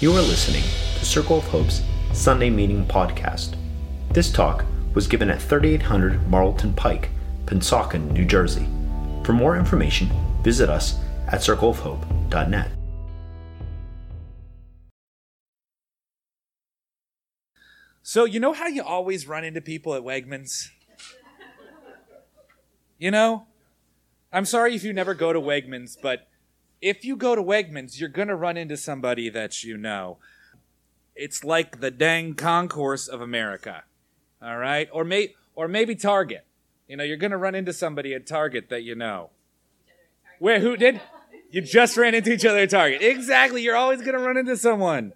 You are listening to Circle of Hope's Sunday Meeting Podcast. This talk was given at 3800 Marlton Pike, Pennsauken, New Jersey. For more information, visit us at circleofhope.net. So, you know how you always run into people at Wegmans? You know? I'm sorry if you never go to Wegmans, but if you go to Wegmans, you're going to run into somebody that you know. It's like the dang concourse of America. All right? Or may or maybe Target. You know, you're going to run into somebody at Target that you know. Where who did? You just ran into each other at Target. Exactly, you're always going to run into someone.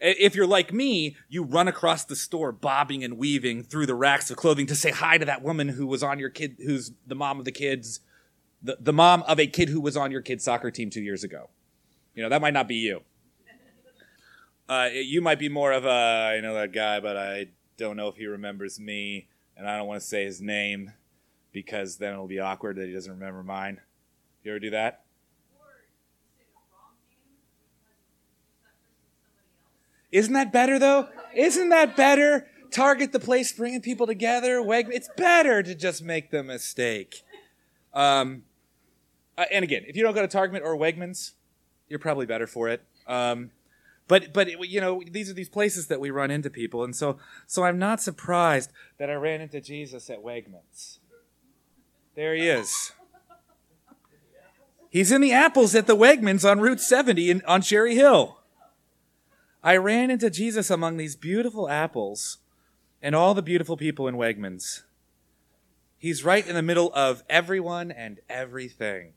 If you're like me, you run across the store bobbing and weaving through the racks of clothing to say hi to that woman who was on your kid, who's the mom of the kids, the, the mom of a kid who was on your kid's soccer team two years ago. You know, that might not be you. Uh, you might be more of a, I know that guy, but I don't know if he remembers me, and I don't want to say his name because then it'll be awkward that he doesn't remember mine. You ever do that? Isn't that better though? Isn't that better? Target the place bringing people together. Weg- it's better to just make the mistake. Um, uh, and again, if you don't go to Target or Wegmans, you're probably better for it. Um, but but you know these are these places that we run into people, and so so I'm not surprised that I ran into Jesus at Wegmans. There he is. He's in the apples at the Wegmans on Route 70 in, on Cherry Hill. I ran into Jesus among these beautiful apples and all the beautiful people in Wegmans. He's right in the middle of everyone and everything.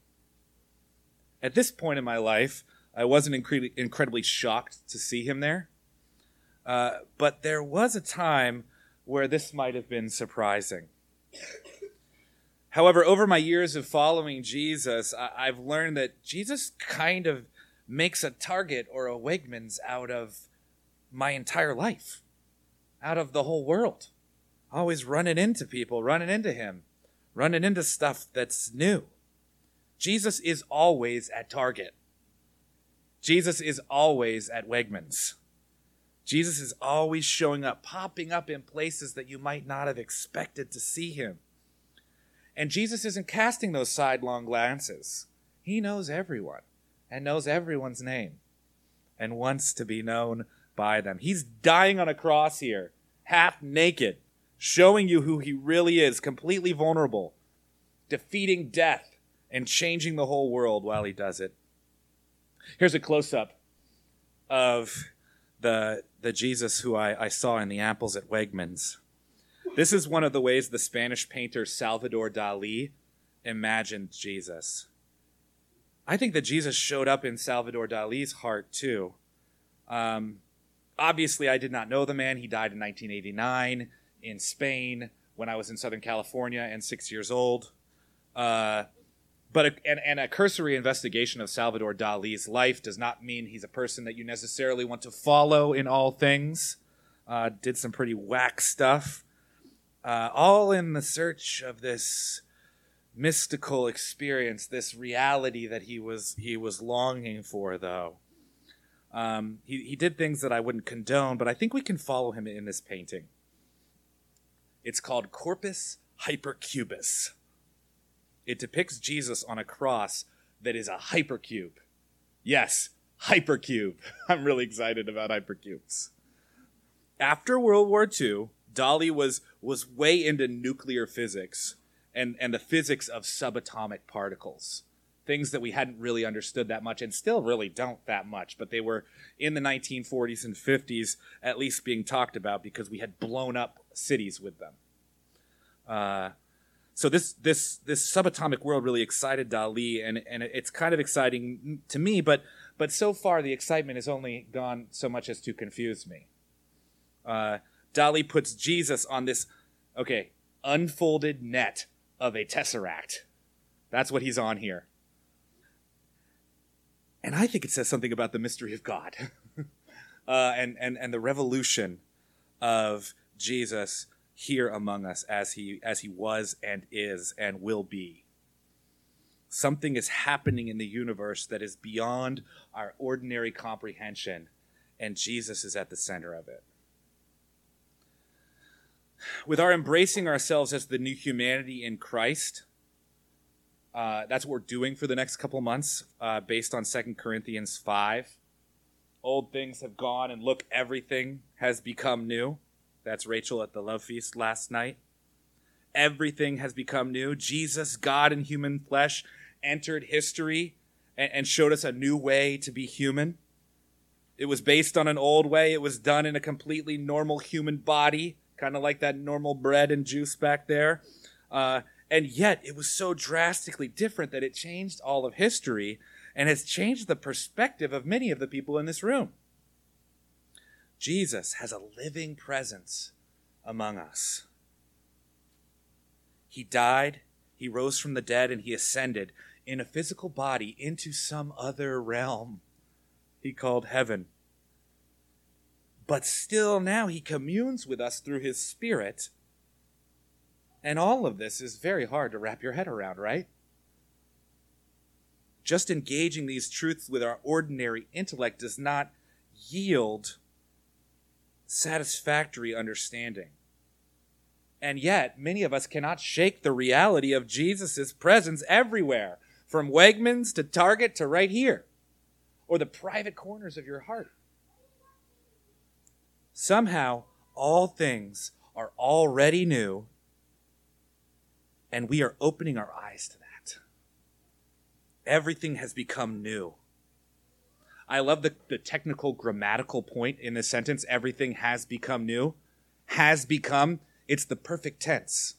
At this point in my life, I wasn't incre- incredibly shocked to see him there. Uh, but there was a time where this might have been surprising. However, over my years of following Jesus, I- have learned that Jesus kind of makes a Target or a Wegmans out of my entire life, out of the whole world. Always running into people, running into him, running into stuff that's new. Jesus is always at Target. Jesus is always at Wegmans. Jesus is always showing up, popping up in places that you might not have expected to see him. And Jesus isn't casting those sidelong glances. He knows everyone and knows everyone's name and wants to be known by them. He's dying on a cross here, half naked, showing you who he really is, completely vulnerable, defeating death and changing the whole world while he does it. Here's a close up of the, the Jesus who I, I saw in the apples at Wegmans. This is one of the ways the Spanish painter Salvador Dali imagined Jesus. I think that Jesus showed up in Salvador Dali's heart too. Um, obviously, I did not know the man. He died in 1989 in Spain when I was in Southern California and six years old. Uh, but a, and, and a cursory investigation of Salvador Dali's life does not mean he's a person that you necessarily want to follow in all things. Uh, did some pretty whack stuff uh, all in the search of this mystical experience, this reality that he was he was longing for. Though um, he he did things that I wouldn't condone, but I think we can follow him in this painting. It's called Corpus Hypercubus. It depicts Jesus on a cross that is a hypercube. Yes, hypercube. I'm really excited about hypercubes. After World War II, Dali was was way into nuclear physics and and the physics of subatomic particles things that we hadn't really understood that much and still really don't that much but they were in the 1940s and 50s at least being talked about because we had blown up cities with them uh, so this this this subatomic world really excited Dali and and it's kind of exciting to me but but so far the excitement has only gone so much as to confuse me uh, Dali puts Jesus on this, okay, unfolded net of a tesseract. That's what he's on here. And I think it says something about the mystery of God uh, and, and, and the revolution of Jesus here among us as he, as he was and is and will be. Something is happening in the universe that is beyond our ordinary comprehension and Jesus is at the center of it. With our embracing ourselves as the new humanity in Christ, uh, that's what we're doing for the next couple months, uh, based on Second Corinthians 5. Old things have gone, and look, everything has become new. That's Rachel at the love feast last night. Everything has become new. Jesus, God in human flesh, entered history and, and showed us a new way to be human. It was based on an old way. It was done in a completely normal human body, kind of like that normal bread and juice back there. Uh, and yet, it was so drastically different that it changed all of history and has changed the perspective of many of the people in this room. Jesus has a living presence among us. He died, he rose from the dead, and he ascended in a physical body into some other realm he called heaven. But still, now he communes with us through his Spirit. And all of this is very hard to wrap your head around, right? Just engaging these truths with our ordinary intellect does not yield satisfactory understanding. And yet, many of us cannot shake the reality of Jesus' presence everywhere, from Wegmans to Target to right here, or the private corners of your heart. Somehow, all things are already new, and we are opening our eyes to that. Everything has become new. I love the, the technical grammatical point in this sentence everything has become new. Has become, it's the perfect tense.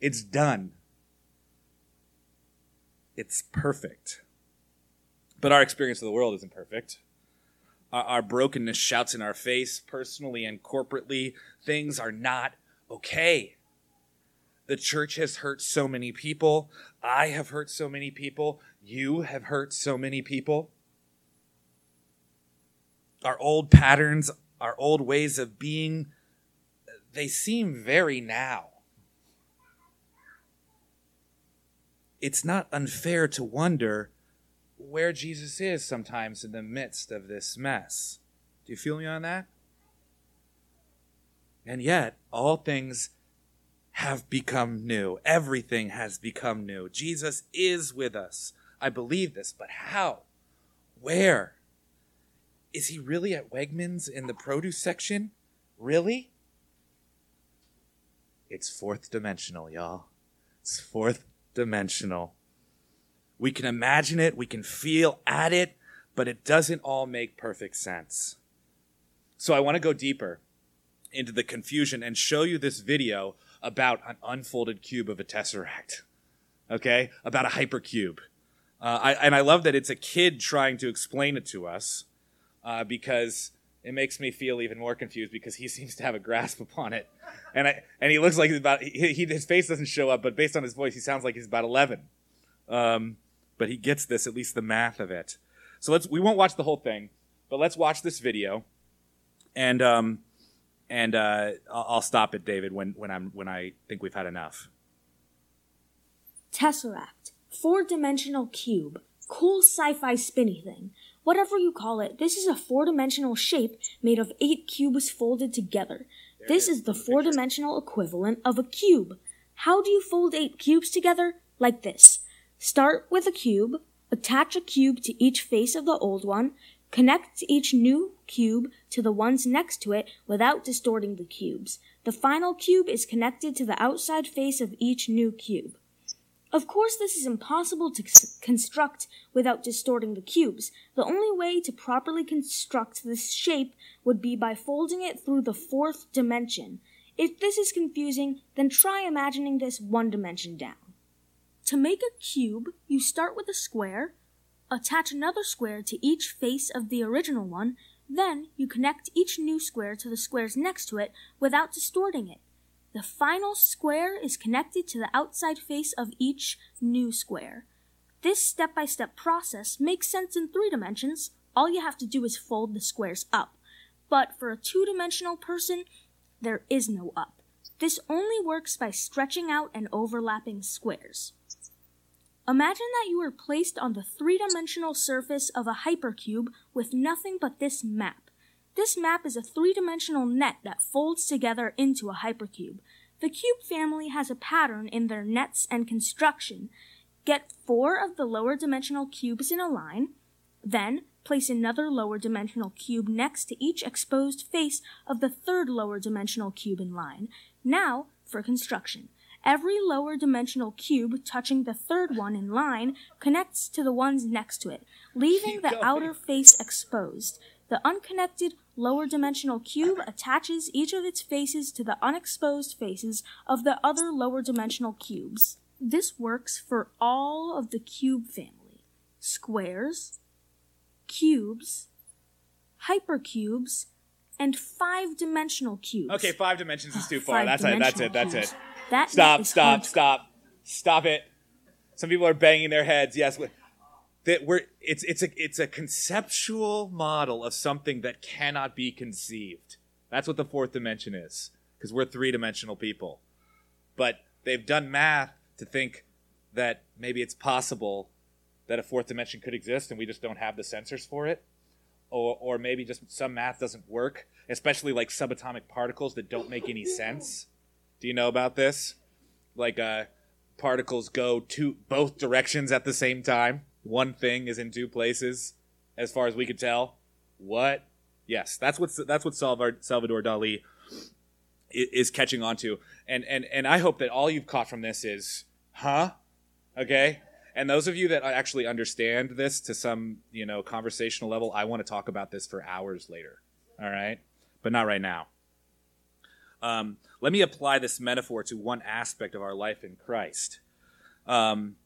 It's done. It's perfect. But our experience of the world isn't perfect. Our, our brokenness shouts in our face, personally and corporately. Things are not okay. The church has hurt so many people. I have hurt so many people. You have hurt so many people our old patterns, our old ways of being, they seem very now. It's not unfair to wonder where Jesus is sometimes in the midst of this mess. Do you feel me on that? And yet, all things have become new. Everything has become new. Jesus is with us. I believe this, but how? Where? Is he really at Wegmans in the produce section? Really? It's fourth dimensional, y'all. It's fourth dimensional. We can imagine it, we can feel at it, but it doesn't all make perfect sense. So I want to go deeper into the confusion and show you this video about an unfolded cube of a tesseract. Okay? About a hypercube. Uh, I, and I love that it's a kid trying to explain it to us uh, because it makes me feel even more confused because he seems to have a grasp upon it, and I, and he looks like he's about he, he, his face doesn't show up, but based on his voice, he sounds like he's about eleven. Um, but he gets this at least the math of it. So let's we won't watch the whole thing, but let's watch this video, and um, and uh, I'll, stop it, David, when when I'm when I think we've had enough. Tesseract, four dimensional cube, cool sci-fi spinny thing. Whatever you call it, this is a four-dimensional shape made of eight cubes folded together. There this is, is the four-dimensional equivalent of a cube. How do you fold eight cubes together? Like this. Start with a cube, attach a cube to each face of the old one, connect each new cube to the ones next to it without distorting the cubes. The final cube is connected to the outside face of each new cube. Of course, this is impossible to construct without distorting the cubes. The only way to properly construct this shape would be by folding it through the fourth dimension. If this is confusing, then try imagining this one dimension down. To make a cube, you start with a square, attach another square to each face of the original one, then you connect each new square to the squares next to it without distorting it. The final square is connected to the outside face of each new square. This step-by-step process makes sense in three dimensions. All you have to do is fold the squares up. But for a two-dimensional person, there is no up. This only works by stretching out and overlapping squares. Imagine that you are placed on the three dimensional surface of a hypercube with nothing but this map. This map is a three dimensional net that folds together into a hypercube. The cube family has a pattern in their nets and construction. Get four of the lower dimensional cubes in a line, then place another lower dimensional cube next to each exposed face of the third lower dimensional cube in line. Now for construction. Every lower dimensional cube touching the third one in line connects to the ones next to it, leaving the outer face exposed. The unconnected lower dimensional cube attaches each of its faces to the unexposed faces of the other lower dimensional cubes. This works for all of the cube family squares, cubes, hypercubes, and five dimensional cubes. Okay, five dimensions is ah, too far. That's it. That's it. That's cubes. it. That Stop, stop, stop, stop it. Some people are banging their heads. Yes, that we're it's it's a it's a conceptual model of something that cannot be conceived. That's what the fourth dimension is, because we're three dimensional people. But they've done math to think that maybe it's possible that a fourth dimension could exist, and we just don't have the sensors for it. Or, or maybe just some math doesn't work, especially like subatomic particles that don't make any sense. Do you know about this? Like uh, particles go to both directions at the same time. One thing is in two places, as far as we could tell. What? Yes, that's what that's what Salvador, Salvador Dali is catching on to, and and and I hope that all you've caught from this is, huh? Okay. And those of you that actually understand this to some, you know, conversational level, I want to talk about this for hours later. All right, but not right now. Um, let me apply this metaphor to one aspect of our life in Christ. Um,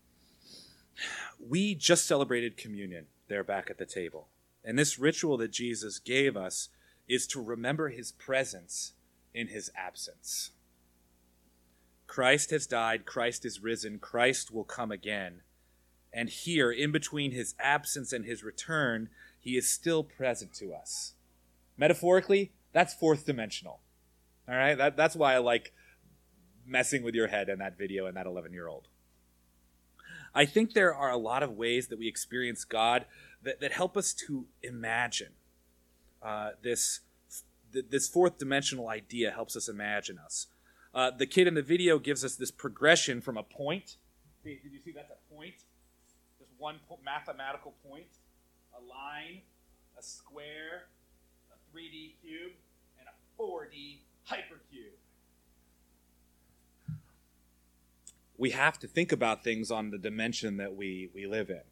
we just celebrated communion there back at the table. And this ritual that Jesus gave us is to remember his presence in his absence. Christ has died, Christ is risen, Christ will come again. And here, in between his absence and his return, he is still present to us. Metaphorically, that's fourth dimensional. All right? That, that's why I like messing with your head in that video and that 11 year old. I think there are a lot of ways that we experience God that, that help us to imagine uh, this. th- This fourth dimensional idea helps us imagine us. Uh, the kid in the video gives us this progression from a point. Did you see that's a point? Just one po- mathematical point, a line, a square, a 3D cube, and a 4D hypercube. We have to think about things on the dimension that we we live in.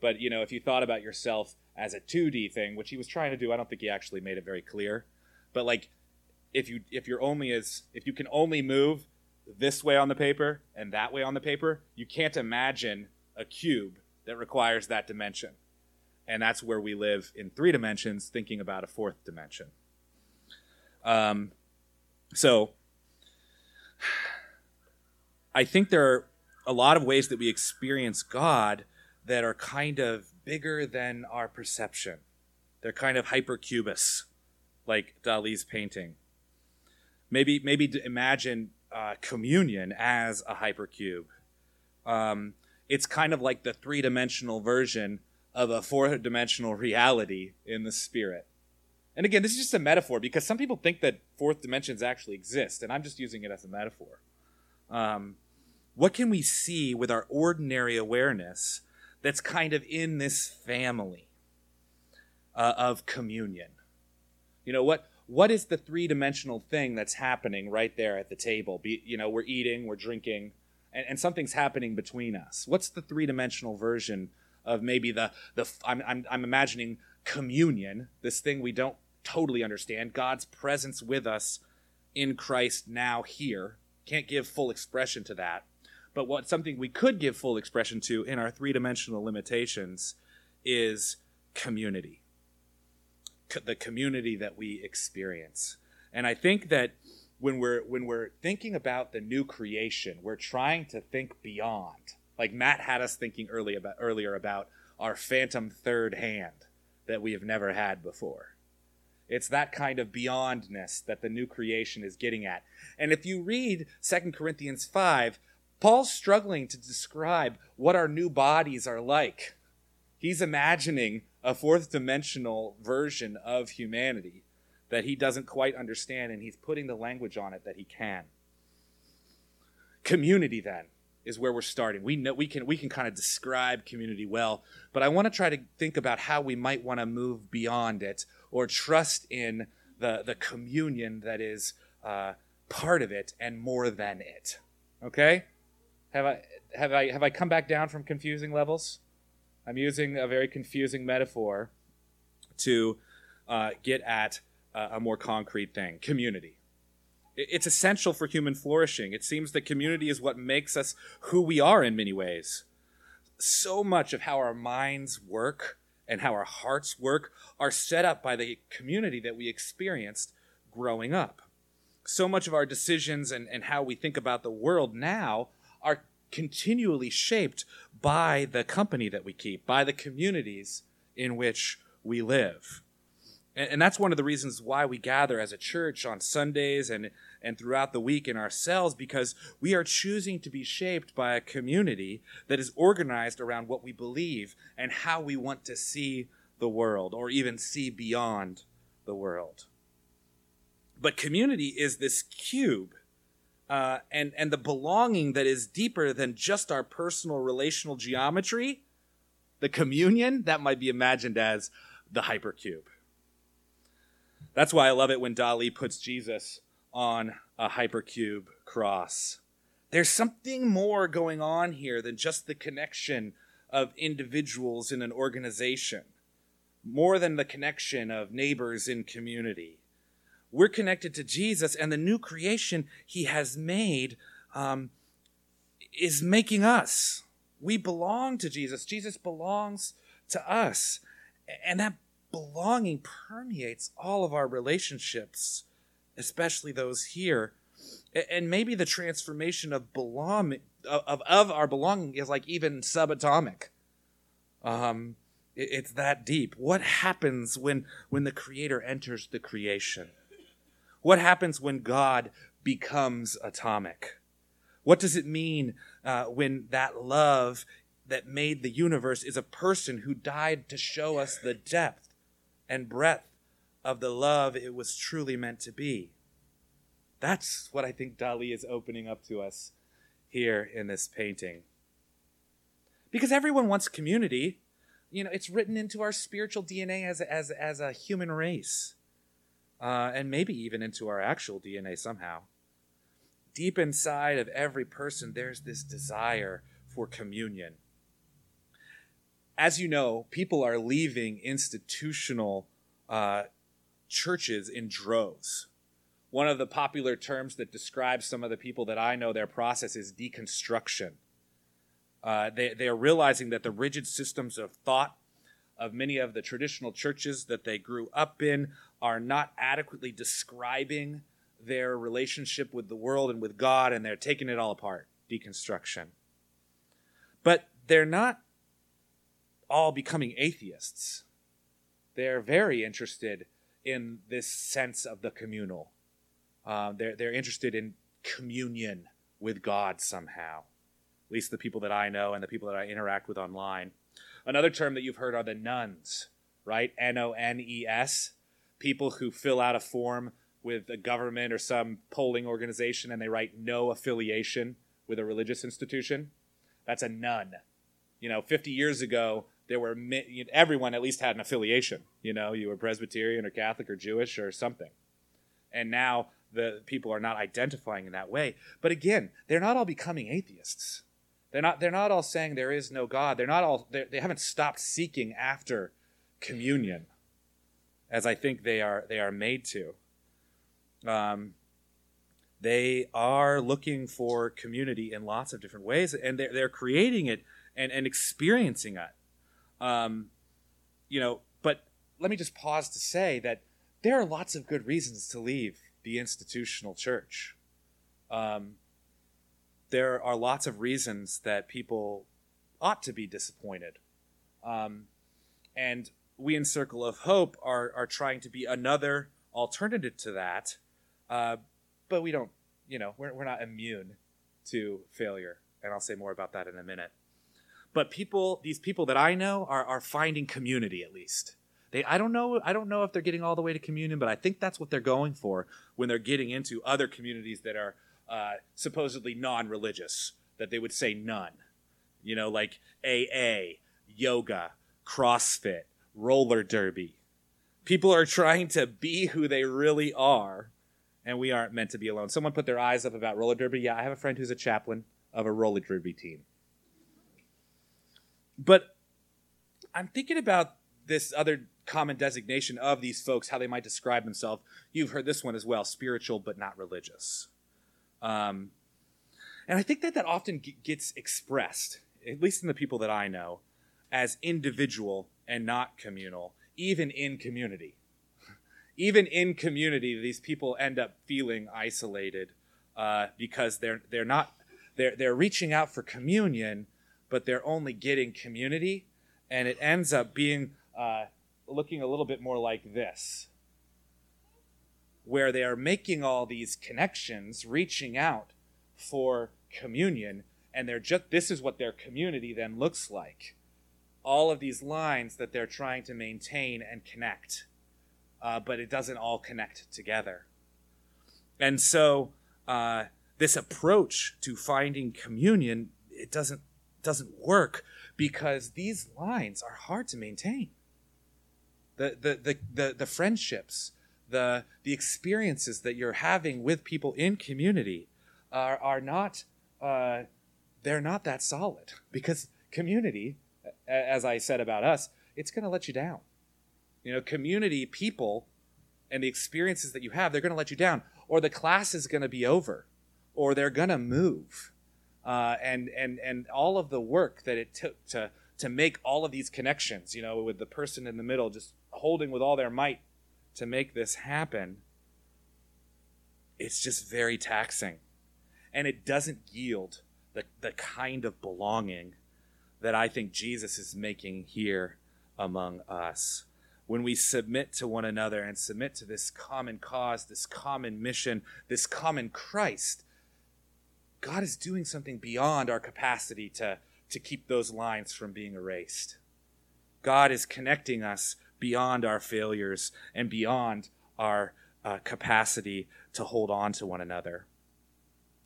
But you know, if you thought about yourself as a 2D thing, which he was trying to do, I don't think he actually made it very clear. But like if you if you're only as if you can only move this way on the paper and that way on the paper, you can't imagine a cube that requires that dimension. And that's where we live in three dimensions, thinking about a fourth dimension. Um, so I think there are a lot of ways that we experience God that are kind of bigger than our perception. They're kind of hypercubus, like Dali's painting. Maybe, maybe imagine uh, communion as a hypercube. Um, it's kind of like the three-dimensional version of a four-dimensional reality in the spirit. And again, this is just a metaphor because some people think that fourth dimensions actually exist, and I'm just using it as a metaphor. Um, what can we see with our ordinary awareness that's kind of in this family uh, of communion? You know what? What is the three-dimensional thing that's happening right there at the table? Be, you know, we're eating, we're drinking, and, and something's happening between us. What's the three-dimensional version of maybe the the? I'm I'm, I'm imagining communion, this thing we don't totally understand, God's presence with us in Christ now here. Can't give full expression to that. But what something we could give full expression to in our three dimensional limitations is community. Co- the community that we experience. And I think that when we're when we're thinking about the new creation, we're trying to think beyond. Like Matt had us thinking early about earlier about our phantom third hand that we have never had before. It's that kind of beyondness that the new creation is getting at. And if you read 2 Corinthians 5, Paul's struggling to describe what our new bodies are like. He's imagining a fourth dimensional version of humanity that he doesn't quite understand, and he's putting the language on it that he can. Community, then, is where we're starting. We know we can we can kind of describe community well, but I want to try to think about how we might want to move beyond it or trust in the the communion that is uh, part of it and more than it. Okay, have I have I have I come back down from confusing levels? I'm using a very confusing metaphor to uh, get at uh, a more concrete thing: community. It's essential for human flourishing. It seems that community is what makes us who we are in many ways. So much of how our minds work and how our hearts work are set up by the community that we experienced growing up. So much of our decisions and, and how we think about the world now are continually shaped by the company that we keep, by the communities in which we live. And, and that's one of the reasons why we gather as a church on Sundays and and throughout the week in ourselves because we are choosing to be shaped by a community that is organized around what we believe and how we want to see the world or even see beyond the world. But community is this cube. Uh, and, and the belonging that is deeper than just our personal relational geometry, the communion, that might be imagined as the hypercube. That's why I love it when Dali puts Jesus on a hypercube cross. There's something more going on here than just the connection of individuals in an organization, more than the connection of neighbors in community. We're connected to Jesus, and the new creation he has made um, is making us. We belong to Jesus. Jesus belongs to us. And that belonging permeates all of our relationships especially those here. And maybe the transformation of belong of, of our belonging is like even subatomic. Um, it, it's that deep. What happens when when the Creator enters the creation? What happens when God becomes atomic? What does it mean uh, when that love that made the universe is a person who died to show us the depth and breadth of the love it was truly meant to be. That's what I think Dali is opening up to us here in this painting. Because everyone wants community. You know, it's written into our spiritual DNA as, as, as a human race. Uh, and maybe even into our actual DNA somehow. Deep inside of every person, there's this desire for communion. As you know, people are leaving institutional uh, churches in droves. One of the popular terms that describes some of the people that I know their process is deconstruction. Uh, they, they are realizing that the rigid systems of thought of many of the traditional churches that they grew up in are not adequately describing their relationship with the world and with God, and they're taking it all apart. Deconstruction. But they're not all becoming atheists. They're very interested in this sense of the communal. Um, they're, they're interested in communion with God somehow, at least the people that I know and the people that I interact with online. Another term that you've heard are the nones, right? N O N E S. People who fill out a form with a government or some polling organization and they write no affiliation with a religious institution. That's a none. You know, 50 years ago, there were everyone at least had an affiliation. You know, you were Presbyterian or Catholic or Jewish or something. And now the people are not identifying in that way. But again, they're not all becoming atheists. They're not. They're not all saying there is no God. They're not all. They're, they have not stopped seeking after communion, as I think they are. They are made to. Um, they are looking for community in lots of different ways, and they're, they're creating it and, and experiencing it. Um, you know, but let me just pause to say that there are lots of good reasons to leave the institutional church. Um, there are lots of reasons that people ought to be disappointed. Um, and we in Circle of Hope are, are trying to be another alternative to that. Uh, but we don't, you know, we're, we're not immune to failure. and I'll say more about that in a minute. But people, these people that I know, are, are finding community at least. They, I don't know, I don't know if they're getting all the way to communion, but I think that's what they're going for when they're getting into other communities that are uh, supposedly non-religious, that they would say none. You know, like AA, yoga, CrossFit, roller derby. People are trying to be who they really are, and we aren't meant to be alone. Someone put their eyes up about roller derby. Yeah, I have a friend who's a chaplain of a roller derby team. But I'm thinking about this other common designation of these folks, how they might describe themselves. You've heard this one as well spiritual but not religious. Um, and I think that that often gets expressed, at least in the people that I know, as individual and not communal, even in community. Even in community, these people end up feeling isolated uh, because they're they're not they're they're reaching out for communion, but they're only getting community, and it ends up being uh, looking a little bit more like this, where they are making all these connections, reaching out for communion, and they're just this is what their community then looks like all of these lines that they're trying to maintain and connect, uh, but it doesn't all connect together. And so uh, this approach to finding communion it doesn't doesn't work because these lines are hard to maintain. The the the the, the friendships, the the experiences that you're having with people in community are are not uh, they're not that solid because community as I said about us, it's going to let you down. You know, community people and the experiences that you have, they're going to let you down, or the class is going to be over, or they're going to move, uh, and and and all of the work that it took to to make all of these connections, you know, with the person in the middle just holding with all their might to make this happen, it's just very taxing, and it doesn't yield the the kind of belonging that I think Jesus is making here among us. When we submit to one another and submit to this common cause, this common mission, this common Christ, God is doing something beyond our capacity to, to keep those lines from being erased. God is connecting us beyond our failures and beyond our uh, capacity to hold on to one another.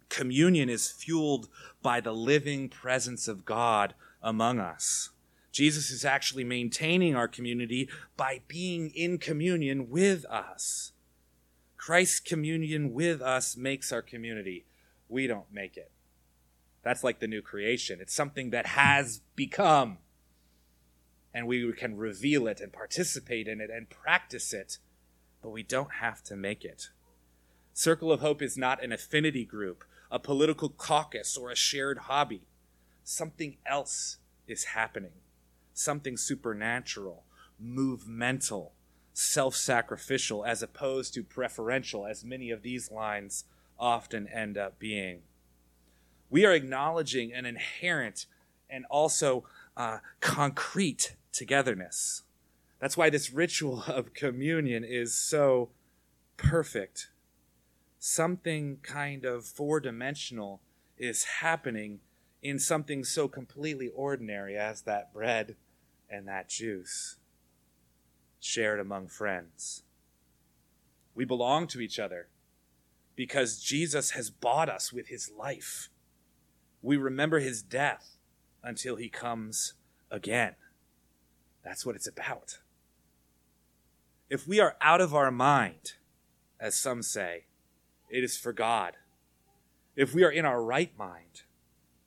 Communion is fueled by the living presence of God among us. Jesus is actually maintaining our community by being in communion with us. Christ's communion with us makes our community. We don't make it. That's like the new creation. It's something that has become. And we can reveal it and participate in it and practice it, but we don't have to make it. Circle of Hope is not an affinity group, a political caucus, or a shared hobby something else is happening. Something supernatural, movemental, self sacrificial, as opposed to preferential, as many of these lines often end up being. We are acknowledging an inherent and also uh, concrete togetherness. That's why this ritual of communion is so perfect. Something kind of four dimensional is happening in something so completely ordinary as that bread and that juice shared among friends. We belong to each other because Jesus has bought us with his life. We remember his death until he comes again. That's what it's about. If we are out of our mind, as some say, it is for God. If we are in our right mind,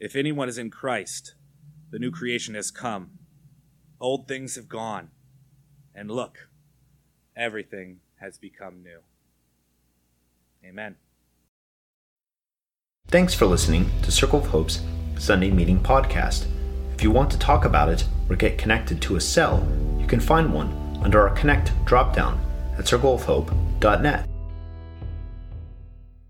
if anyone is in Christ, the new creation has come. Old things have gone. And look, everything has become new. Amen. Thanks for listening to Circle of Hope's Sunday Meeting Podcast. If you want to talk about it or get connected to a cell, you can find one under our Connect dropdown at circleofhope.net.